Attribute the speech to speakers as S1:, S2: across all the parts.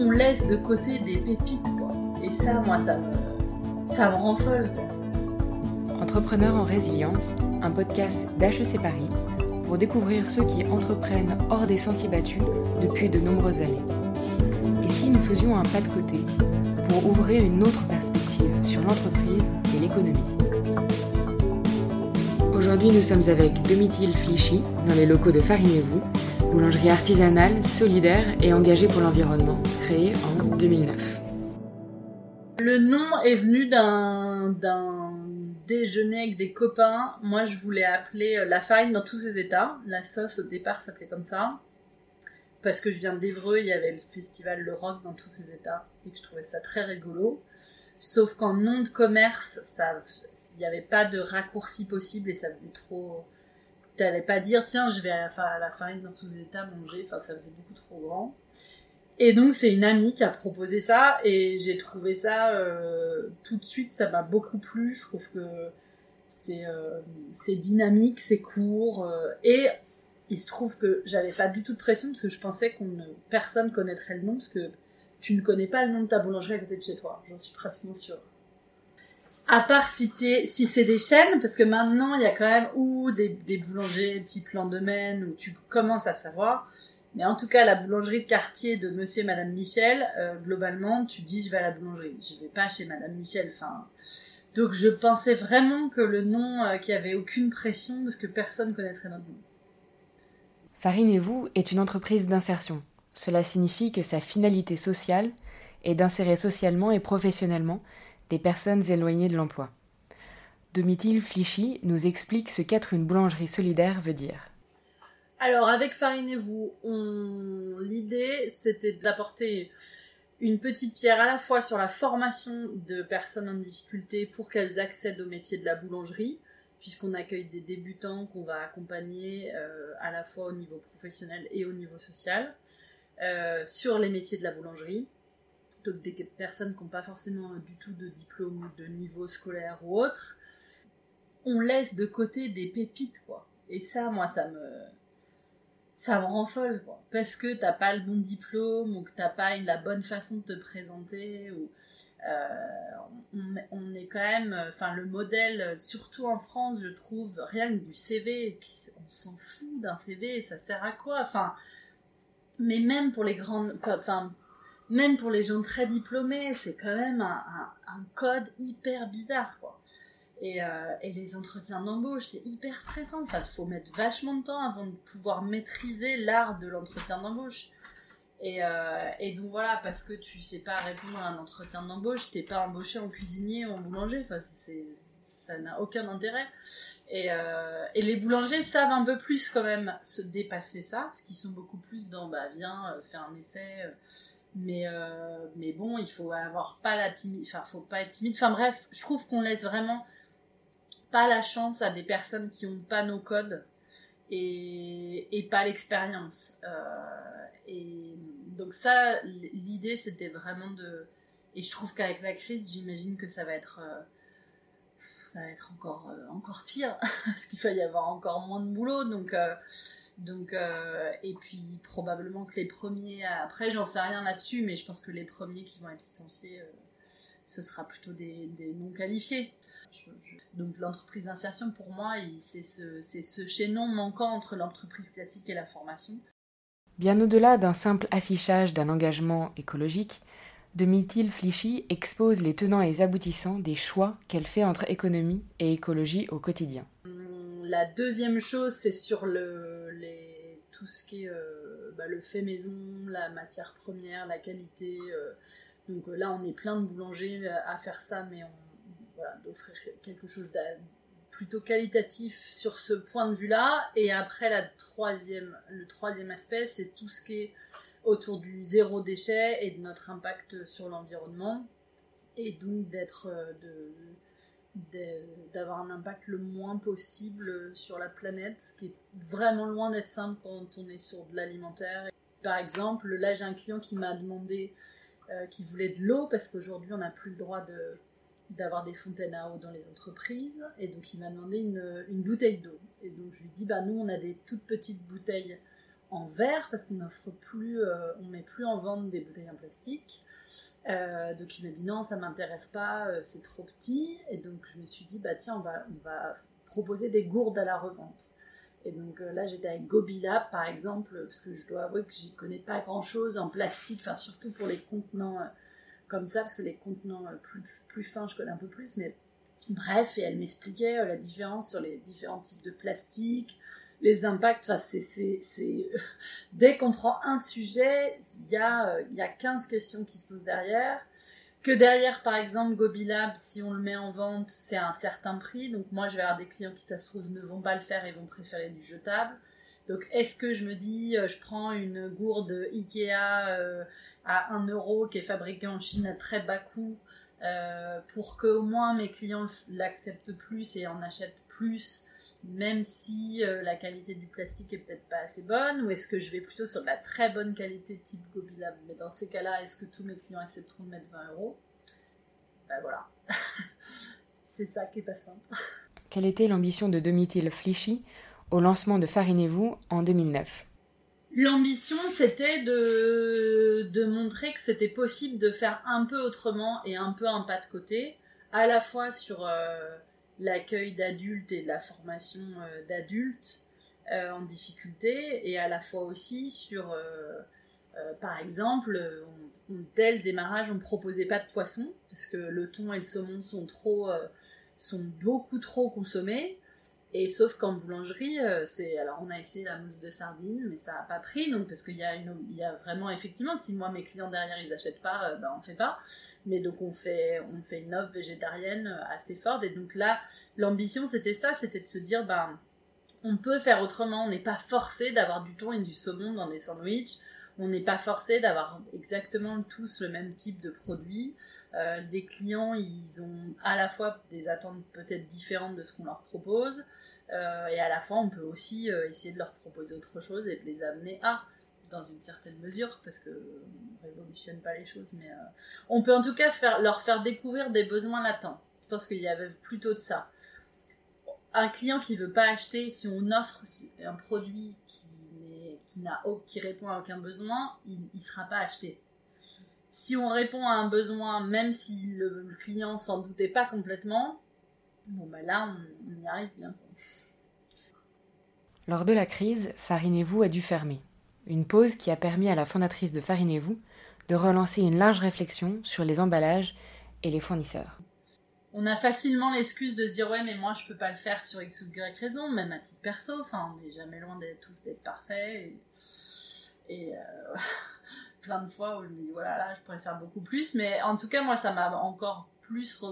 S1: on laisse de côté des pépites, quoi. Et ça, moi, ça me, ça me rend folle.
S2: Entrepreneurs en résilience, un podcast d'HEC Paris pour découvrir ceux qui entreprennent hors des sentiers battus depuis de nombreuses années. Et si nous faisions un pas de côté pour ouvrir une autre perspective sur l'entreprise et l'économie? Aujourd'hui, nous sommes avec Domitil Flichy dans les locaux de Farinez-vous, boulangerie artisanale, solidaire et engagée pour l'environnement, créée en 2009.
S1: Le nom est venu d'un, déjeuner avec des copains. Moi, je voulais appeler euh, la farine dans tous ses états. La sauce, au départ, s'appelait comme ça. Parce que je viens d'Evreux, il y avait le festival Le Rock dans tous ses états. Et que je trouvais ça très rigolo. Sauf qu'en nom de commerce, il n'y avait pas de raccourci possible et ça faisait trop. T'allais pas dire, tiens, je vais à la, farine dans tous les états manger. Enfin, ça faisait beaucoup trop grand. Et donc, c'est une amie qui a proposé ça et j'ai trouvé ça euh, tout de suite, ça m'a beaucoup plu. Je trouve que c'est euh, c'est dynamique, c'est court euh, et il se trouve que j'avais pas du tout de pression parce que je pensais qu'on ne personne connaîtrait le nom parce que tu ne connais pas le nom de ta boulangerie à côté de chez toi. J'en suis pratiquement sûre. À part si, si c'est des chaînes, parce que maintenant il y a quand même ou des, des boulangers type Lendemain où tu commences à savoir. Mais en tout cas, la boulangerie de quartier de Monsieur et Madame Michel, euh, globalement, tu dis je vais à la boulangerie, je vais pas chez Madame Michel. Enfin, donc je pensais vraiment que le nom, euh, qu'il n'y avait aucune pression parce que personne connaîtrait notre nom.
S2: Farinez-vous est une entreprise d'insertion. Cela signifie que sa finalité sociale est d'insérer socialement et professionnellement des personnes éloignées de l'emploi. Domitil Flichy nous explique ce qu'être une boulangerie solidaire veut dire.
S1: Alors avec Farinez-vous, l'idée c'était d'apporter une petite pierre à la fois sur la formation de personnes en difficulté pour qu'elles accèdent au métier de la boulangerie, puisqu'on accueille des débutants qu'on va accompagner euh, à la fois au niveau professionnel et au niveau social, euh, sur les métiers de la boulangerie donc des personnes qui n'ont pas forcément du tout de diplôme ou de niveau scolaire ou autre, on laisse de côté des pépites, quoi. Et ça, moi, ça me, ça me rend folle. Parce que t'as pas le bon diplôme ou que t'as pas la bonne façon de te présenter ou, euh, on, est quand même, enfin, le modèle, surtout en France, je trouve, rien que du CV, on s'en fout d'un CV, ça sert à quoi? Enfin, mais même pour les grandes, enfin, même pour les gens très diplômés, c'est quand même un, code hyper bizarre, quoi. Et, euh, et les entretiens d'embauche, c'est hyper stressant. Enfin, faut mettre vachement de temps avant de pouvoir maîtriser l'art de l'entretien d'embauche. Et, euh, et, donc voilà, parce que tu sais pas répondre à un entretien d'embauche, t'es pas embauché en cuisinier ou en boulanger. Enfin, c'est, ça n'a aucun intérêt. Et, euh, et, les boulangers savent un peu plus quand même se dépasser ça, parce qu'ils sont beaucoup plus dans, bah viens, euh, faire un essai mais euh, mais bon il faut avoir pas la timide enfin faut pas être timide. Enfin bref je trouve qu'on laisse vraiment pas la chance à des personnes qui ont pas nos codes et, et pas l'expérience. Euh, et donc ça l'idée c'était vraiment de et je trouve qu'avec la crise j'imagine que ça va être euh, ça va être encore encore pire parce qu'il va y avoir encore moins de boulot. Donc donc, euh, et puis probablement que les premiers, après j'en sais rien là-dessus, mais je pense que les premiers qui vont être licenciés, euh, ce sera plutôt des, non qualifiés. donc l'entreprise d'insertion pour moi, c'est ce, chaînon manquant entre l'entreprise classique et la formation.
S2: Bien au-delà d'un simple affichage d'un engagement écologique, Domitil Flichy expose les tenants et les aboutissants des choix qu'elle fait entre économie et écologie au quotidien.
S1: La deuxième chose, c'est sur tout ce qui est euh, bah, le fait maison, la matière première, la qualité. Euh. donc euh, là, on est plein de boulangers à faire ça, mais d'offrir quelque chose de plutôt qualitatif sur ce point de vue-là. Et après, la troisième, le troisième aspect, c'est tout ce qui est autour du zéro déchet et de notre impact sur l'environnement. Et donc d'être de d'avoir un impact le moins possible sur la planète, ce qui est vraiment loin d'être simple quand on est sur de l'alimentaire. Par exemple, là j'ai un client qui m'a demandé euh, qu'il voulait de l'eau parce qu'aujourd'hui on n'a plus le droit de d'avoir des fontaines à eau dans les entreprises et donc il m'a demandé une, une bouteille d'eau et donc je lui dis bah nous on a des toutes petites bouteilles en verre parce qu'on n'offre plus, euh, on met plus en vente des bouteilles en plastique. Euh, donc il m'a dit non, ça m'intéresse pas, euh, c'est trop petit. Et donc je me suis dit bah tiens, on va, on va proposer des gourdes à la revente. Et donc là j'étais avec Gobilab par exemple, parce que je dois avouer que j'y connais pas grand chose en plastique, enfin surtout pour les contenants comme ça, parce que les contenants plus, plus fins je connais un peu plus, mais bref, et elle m'expliquait la différence sur les différents types de plastique, les impacts, c'est, dès qu'on prend un sujet, il y, a, il y a 15 questions qui se posent derrière. Que derrière, par exemple, Gobilab, si on le met en vente, c'est à un certain prix. Donc moi, je vais avoir des clients qui, ça se trouve, ne vont pas le faire et vont préférer du jetable. Donc est-ce que je me dis, euh, je prends une gourde Ikea euh, à 1 euro qui est fabriquée en Chine à très bas coût euh, pour que au moins mes clients l'acceptent plus et en achètent plus même si euh, la qualité du plastique est peut-être pas assez bonne, ou est-ce que je vais plutôt sur de la très bonne qualité type Gobilab Mais dans ces cas-là, est-ce que tous mes clients accepteront de mettre 20 euros? Ben voilà. C'est ça qui est pas simple.
S2: Quelle était l'ambition de Domitil Flichy au lancement de Farinez-vous en 2009
S1: L'ambition, c'était de, de montrer que c'était possible de faire un peu autrement et un peu un pas de côté, à la fois sur euh, l'accueil d'adultes et de la formation euh, d'adultes euh, en difficulté, et à la fois aussi sur, euh, par exemple, le démarrage, on ne proposait pas de poisson, parce que le thon et le saumon sont trop, sont beaucoup trop consommés. Et sauf qu'en boulangerie, euh, c'est alors on a essayé la mousse de sardine, mais ça n'a pas pris, donc parce qu'il y a il y a vraiment effectivement, si moi mes clients derrière ils achètent pas, euh, ben on fait pas. Mais donc on fait, on fait une offre végétarienne euh, assez forte, et donc là l'ambition c'était ça, c'était de se dire ben on peut faire autrement, on n'est pas forcé d'avoir du thon et du saumon dans des sandwichs, on n'est pas forcé d'avoir exactement tous le même type de produit. Euh, des clients, ils ont à la fois des attentes peut-être différentes de ce qu'on leur propose, euh, et à la fois on peut aussi euh, essayer de leur proposer autre chose et de les amener à, dans une certaine mesure, parce que on révolutionne pas les choses, mais on peut en tout cas leur faire découvrir des besoins latents. Je pense qu'il y avait plutôt de ça. Un client qui veut pas acheter, si on offre un produit qui qui, qui répond à aucun besoin, il ne sera pas acheté si on répond à un besoin, même si le, client s'en doutait pas complètement, bon bah là on, y arrive bien.
S2: Lors de la crise, Farinez-vous a dû fermer. Une pause qui a permis à la fondatrice de Farinez-vous de relancer une large réflexion sur les emballages et les fournisseurs.
S1: On a facilement l'excuse de se dire ouais mais moi je peux pas le faire sur X ou Y raison, même à titre perso, enfin on n'est jamais loin d'être tous d'être parfaits et, euh, plein de fois où je me dis voilà là je pourrais faire beaucoup plus. Mais en tout cas moi ça m'a encore plus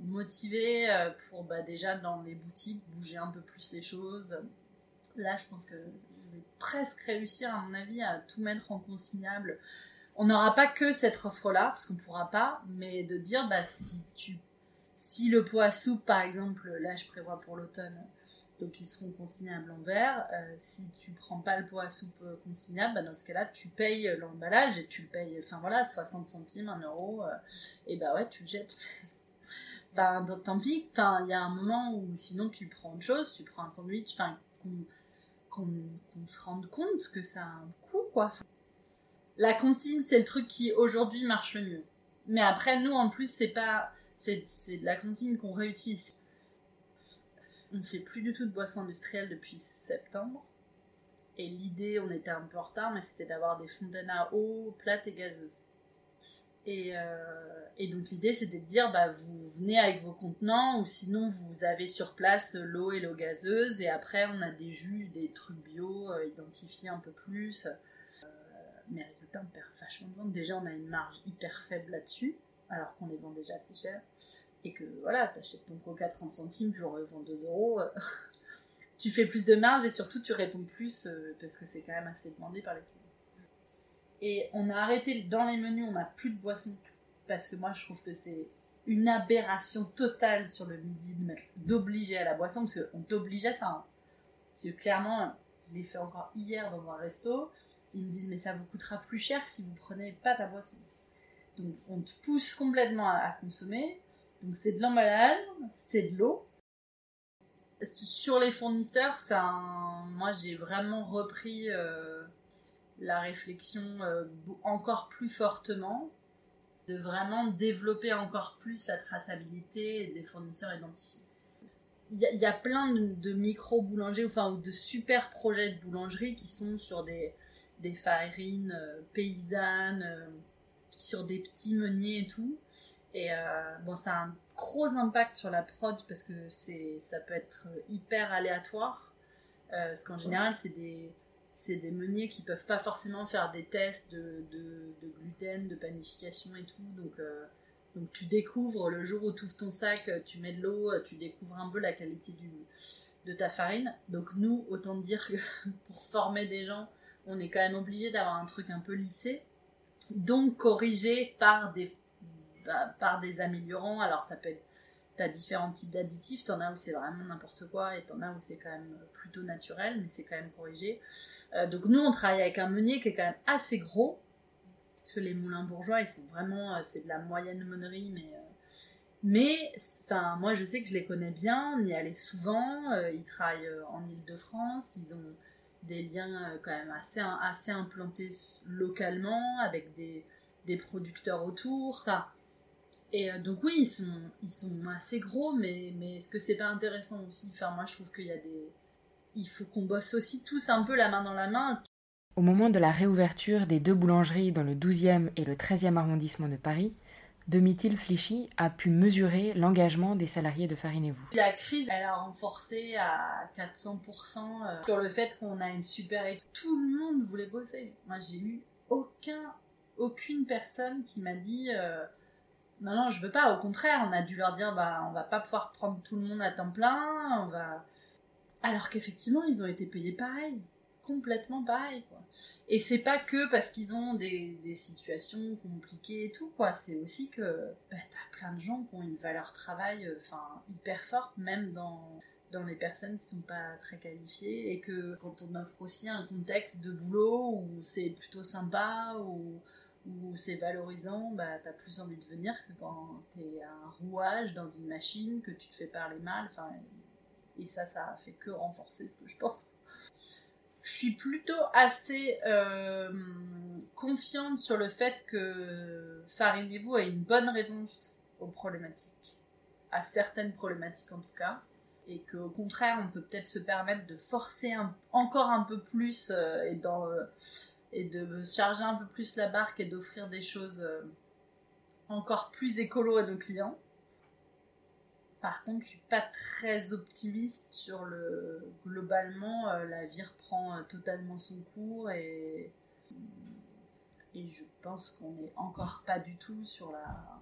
S1: motivé euh, pour bah, déjà dans les boutiques bouger un peu plus les choses. Là je pense que je vais presque réussir à mon avis à tout mettre en consignable. On n'aura pas que cette offre là parce qu'on pourra pas mais de dire bah si tu si le poids soupe par exemple là je prévois pour l'automne donc ils seront consignables en verre. Euh, si tu prends pas le pot à soupe consignable, bah, dans ce cas-là, tu payes l'emballage et tu le payes, enfin voilà, 60 centimes, 1 euro, euh, et bah ouais, tu le jettes. ben tant pis, enfin il y a un moment où sinon tu prends autre chose, tu prends un sandwich, enfin qu'on se rende compte que ça a un coût quoi. La consigne, c'est le truc qui aujourd'hui marche le mieux. Mais après, nous en plus, c'est pas, c'est de la consigne qu'on réutilise on ne fait plus du tout de boissons industrielles depuis septembre. Et l'idée, on était un peu en retard, mais c'était d'avoir des fontaines à eau plates et gazeuses. Et, euh, donc l'idée, c'était de dire, bah, vous venez avec vos contenants, ou sinon vous avez sur place l'eau et l'eau gazeuse, et après on a des jus, des trucs bio, euh, identifiés un peu plus. Euh, mais résultat, on perd vachement de vente. Déjà, on a une marge hyper faible là-dessus, alors qu'on les vend déjà assez cher et que voilà, t'achètes ton coca 30 centimes, je revends 2 euros, euh, tu fais plus de marge et surtout tu réponds plus euh, parce que c'est quand même assez demandé par les clients. Et on a arrêté dans les menus, on n'a plus de boissons parce que moi je trouve que c'est une aberration totale sur le midi d'obliger à la boisson parce qu'on t'oblige à ça. Hein. Parce que clairement, je l'ai fait encore hier dans un resto, ils me disent mais ça vous coûtera plus cher si vous prenez pas ta boisson. Donc on te pousse complètement à consommer donc c'est de l'emballage, c'est de l'eau. Sur les fournisseurs, ça, moi j'ai vraiment repris la réflexion encore plus fortement de vraiment développer encore plus la traçabilité des fournisseurs identifiés. Il y, a plein de, micro-boulangers, enfin, ou de super projets de boulangerie qui sont sur des, des farines euh, paysannes, euh, sur des petits meuniers et tout. Et euh, bon, ça a un gros impact sur la prod parce que ça peut être hyper aléatoire. parce qu'en général, c'est des, c'est des meuniers qui peuvent pas forcément faire des tests de, gluten, de panification et tout. Donc, euh, donc tu découvres le jour où tu ouvres ton sac, tu mets de l'eau, tu découvres un peu la qualité de ta farine. Donc nous, autant dire que pour former des gens, on est quand même obligé d'avoir un truc un peu lissé. Donc corrigé par des, par des améliorants. Alors ça peut être T'as différents types d'additifs, t'en as où c'est vraiment n'importe quoi et t'en as où c'est quand même plutôt naturel, mais c'est quand même corrigé. Euh, donc nous, on travaille avec un meunier qui est quand même assez gros, parce que les moulins bourgeois, ils sont vraiment, euh, c'est de la moyenne meunerie, mais euh, mais enfin moi je sais que je les connais bien, on y allait souvent, ils travaillent en Ile-de-France, ils ont des liens quand même assez assez implantés localement avec des des producteurs autour. Enfin, et euh, donc oui, ils sont, ils sont assez gros, mais, mais est-ce que c'est pas intéressant aussi? Enfin, moi, je trouve qu'il y a des... Il faut qu'on bosse aussi tous un peu la main dans la main.
S2: Au moment de la réouverture des deux boulangeries dans le 12e et le 13e arrondissement de Paris, Domitil Flichy a pu mesurer l'engagement des salariés de Farine et vous.
S1: La crise, elle a renforcé à 400% euh, sur le fait qu'on a une super équipe. Tout le monde voulait bosser. Moi, j'ai eu aucun, aucune personne qui m'a dit... Euh, non, non, je veux pas. Au contraire, on a dû leur dire, bah, on va pas pouvoir prendre tout le monde à temps plein, on va. Alors qu'effectivement, ils ont été payés pareil, complètement pareil, quoi. Et c'est pas que parce qu'ils ont des, situations compliquées et tout, quoi. C'est aussi que bah, t'as plein de gens qui ont une valeur travail, euh, enfin, hyper forte, même dans dans les personnes qui sont pas très qualifiées et que quand on offre aussi un contexte de boulot où c'est plutôt sympa ou où c'est valorisant, bah, t'as plus envie de venir que quand t'es un rouage dans une machine, que tu te fais parler mal, et ça, ça a fait que renforcer ce que je pense. Je suis plutôt assez euh, confiante sur le fait que Farinez-vous a une bonne réponse aux problématiques, à certaines problématiques en tout cas, et qu'au contraire, on peut peut-être se permettre de forcer encore un peu plus euh, et dans et de charger un peu plus la barque et d'offrir des choses euh, encore plus écolo à nos clients. Par contre, je suis pas très optimiste sur le globalement euh, la vie reprend euh, totalement son cours et et je pense qu'on n'est encore pas du tout sur la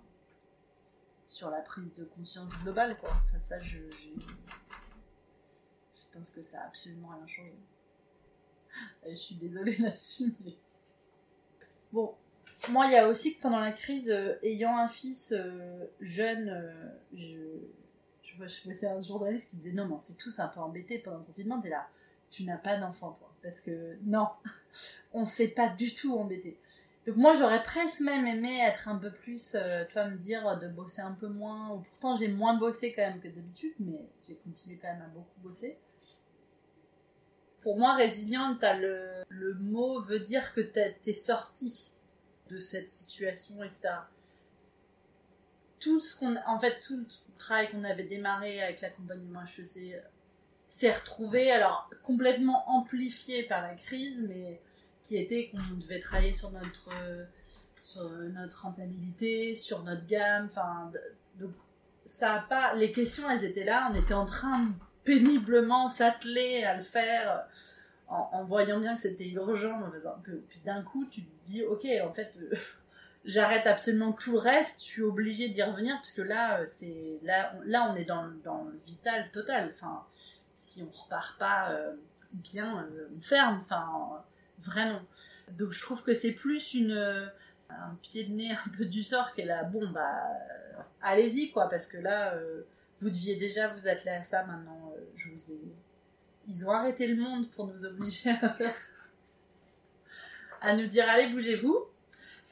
S1: sur la prise de conscience globale quoi. ça je, je pense que ça a absolument rien changé. Euh, je suis désolée là-dessus. Bon, moi, il y a aussi que pendant la crise, euh, ayant un fils euh, jeune, je, je, vois, je un journaliste qui disait non, non, c'est tous un peu embêté pendant le confinement. T'es là, tu n'as pas d'enfant, toi. Parce que non, on s'est pas du tout embêté. Donc moi, j'aurais presque même aimé être un peu plus, tu vois, me dire de bosser un peu moins. Pourtant, j'ai moins bossé quand même que d'habitude, mais j'ai continué quand même à beaucoup bosser pour moi, résiliente, le, le mot veut dire que t'es sorti de cette situation, etc. Tout ce qu'on, en fait, tout le travail qu'on avait démarré avec l'accompagnement HEC s'est retrouvé, alors complètement amplifié par la crise, mais qui était qu'on devait travailler sur notre sur notre rentabilité, sur notre gamme, enfin, ça a pas, les questions elles étaient là, on était en train péniblement s'atteler à le faire en, voyant bien que c'était urgent. Puis d'un coup, tu te dis, ok, en fait, euh, j'arrête absolument tout le reste, je suis obligée d'y revenir, parce que là, euh, c'est là, on, là, on est dans, dans, le vital total. Enfin, si on repart pas euh, bien, on ferme. Enfin, vraiment. Donc, je trouve que c'est plus une un pied de nez un peu du sort est là. Bon, bah, allez-y, quoi, parce que là vous deviez déjà vous atteler à ça maintenant. Euh, je vous ai... Ils ont arrêté le monde pour nous obliger à, à nous dire allez bougez-vous.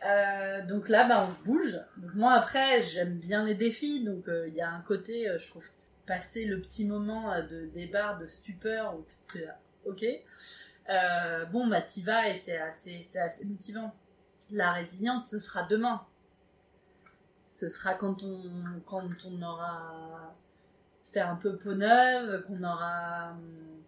S1: Euh, donc là, bah, on se bouge. moi après, j'aime bien les défis, donc euh, il y a un côté, je trouve, passer le petit moment de débat, de stupeur, où là, ok, bon, bah t'y vas et c'est assez, c'est assez motivant. La résilience, ce sera demain. Ce sera quand on, quand on aura fait un peu peau neuve, qu'on aura hum,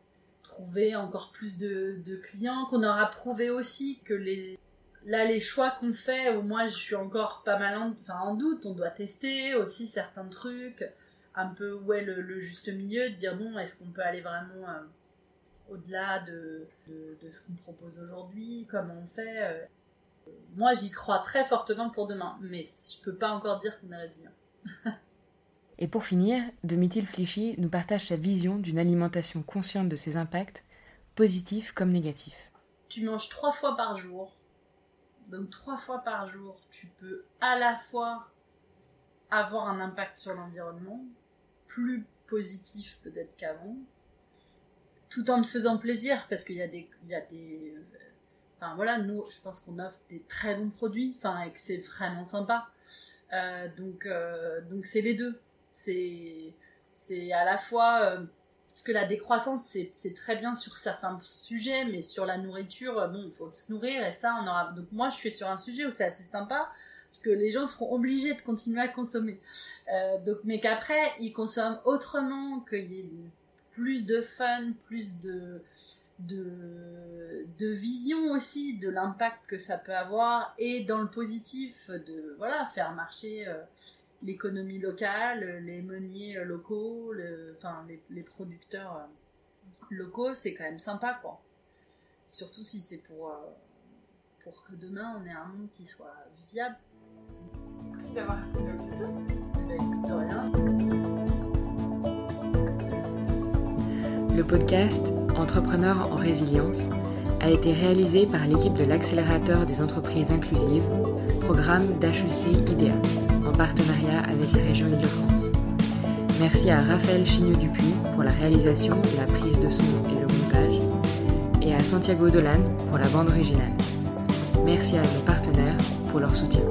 S1: trouvé encore plus de, de clients, qu'on aura prouvé aussi que les, là, les choix qu'on fait, où moi je suis encore pas mal en, enfin, en doute, on doit tester aussi certains trucs, un peu où est le, juste milieu, de dire bon, est-ce qu'on peut aller vraiment euh, au-delà de, de, de ce qu'on propose aujourd'hui, comment on fait. Moi, j'y crois très fortement pour demain, mais je peux pas encore dire qu'on est résilient.
S2: Et pour finir, Domitil Flichy nous partage sa vision d'une alimentation consciente de ses impacts, positifs comme négatifs.
S1: Tu manges trois fois par jour, donc trois fois par jour, tu peux à la fois avoir un impact sur l'environnement, plus positif peut-être qu'avant, tout en te faisant plaisir, parce qu'il y a des, il y a des, euh, voilà, nous, je pense qu'on offre des très bons produits, enfin et que c'est vraiment sympa. Euh, donc, euh, donc c'est les deux. C'est, c'est à la fois euh, parce que la décroissance c'est, très bien sur certains sujets, mais sur la nourriture, bon, il faut se nourrir et ça, on aura. Donc moi, je suis sur un sujet où c'est assez sympa parce que les gens seront obligés de continuer à consommer. Donc, mais qu'après, ils consomment autrement, qu'il y ait plus de fun, plus de de, de vision aussi de l'impact que ça peut avoir et dans le positif de voilà faire marcher euh, l'économie locale, les meuniers locaux, le, enfin les, les producteurs euh, locaux, c'est quand même sympa quoi. Surtout si c'est pour euh, pour que demain on ait un monde qui soit viable.
S3: Merci d'avoir
S1: ben.
S2: Le podcast Entrepreneurs en résilience a été réalisé par l'équipe de l'accélérateur des entreprises inclusives, programme d'HEC IDEA, en partenariat avec la région Île-de-France. Merci à Raphaël Chigneux-Dupuis pour la réalisation, la prise de son et le montage, et à Santiago Dolan pour la bande originale. Merci à nos partenaires pour leur soutien.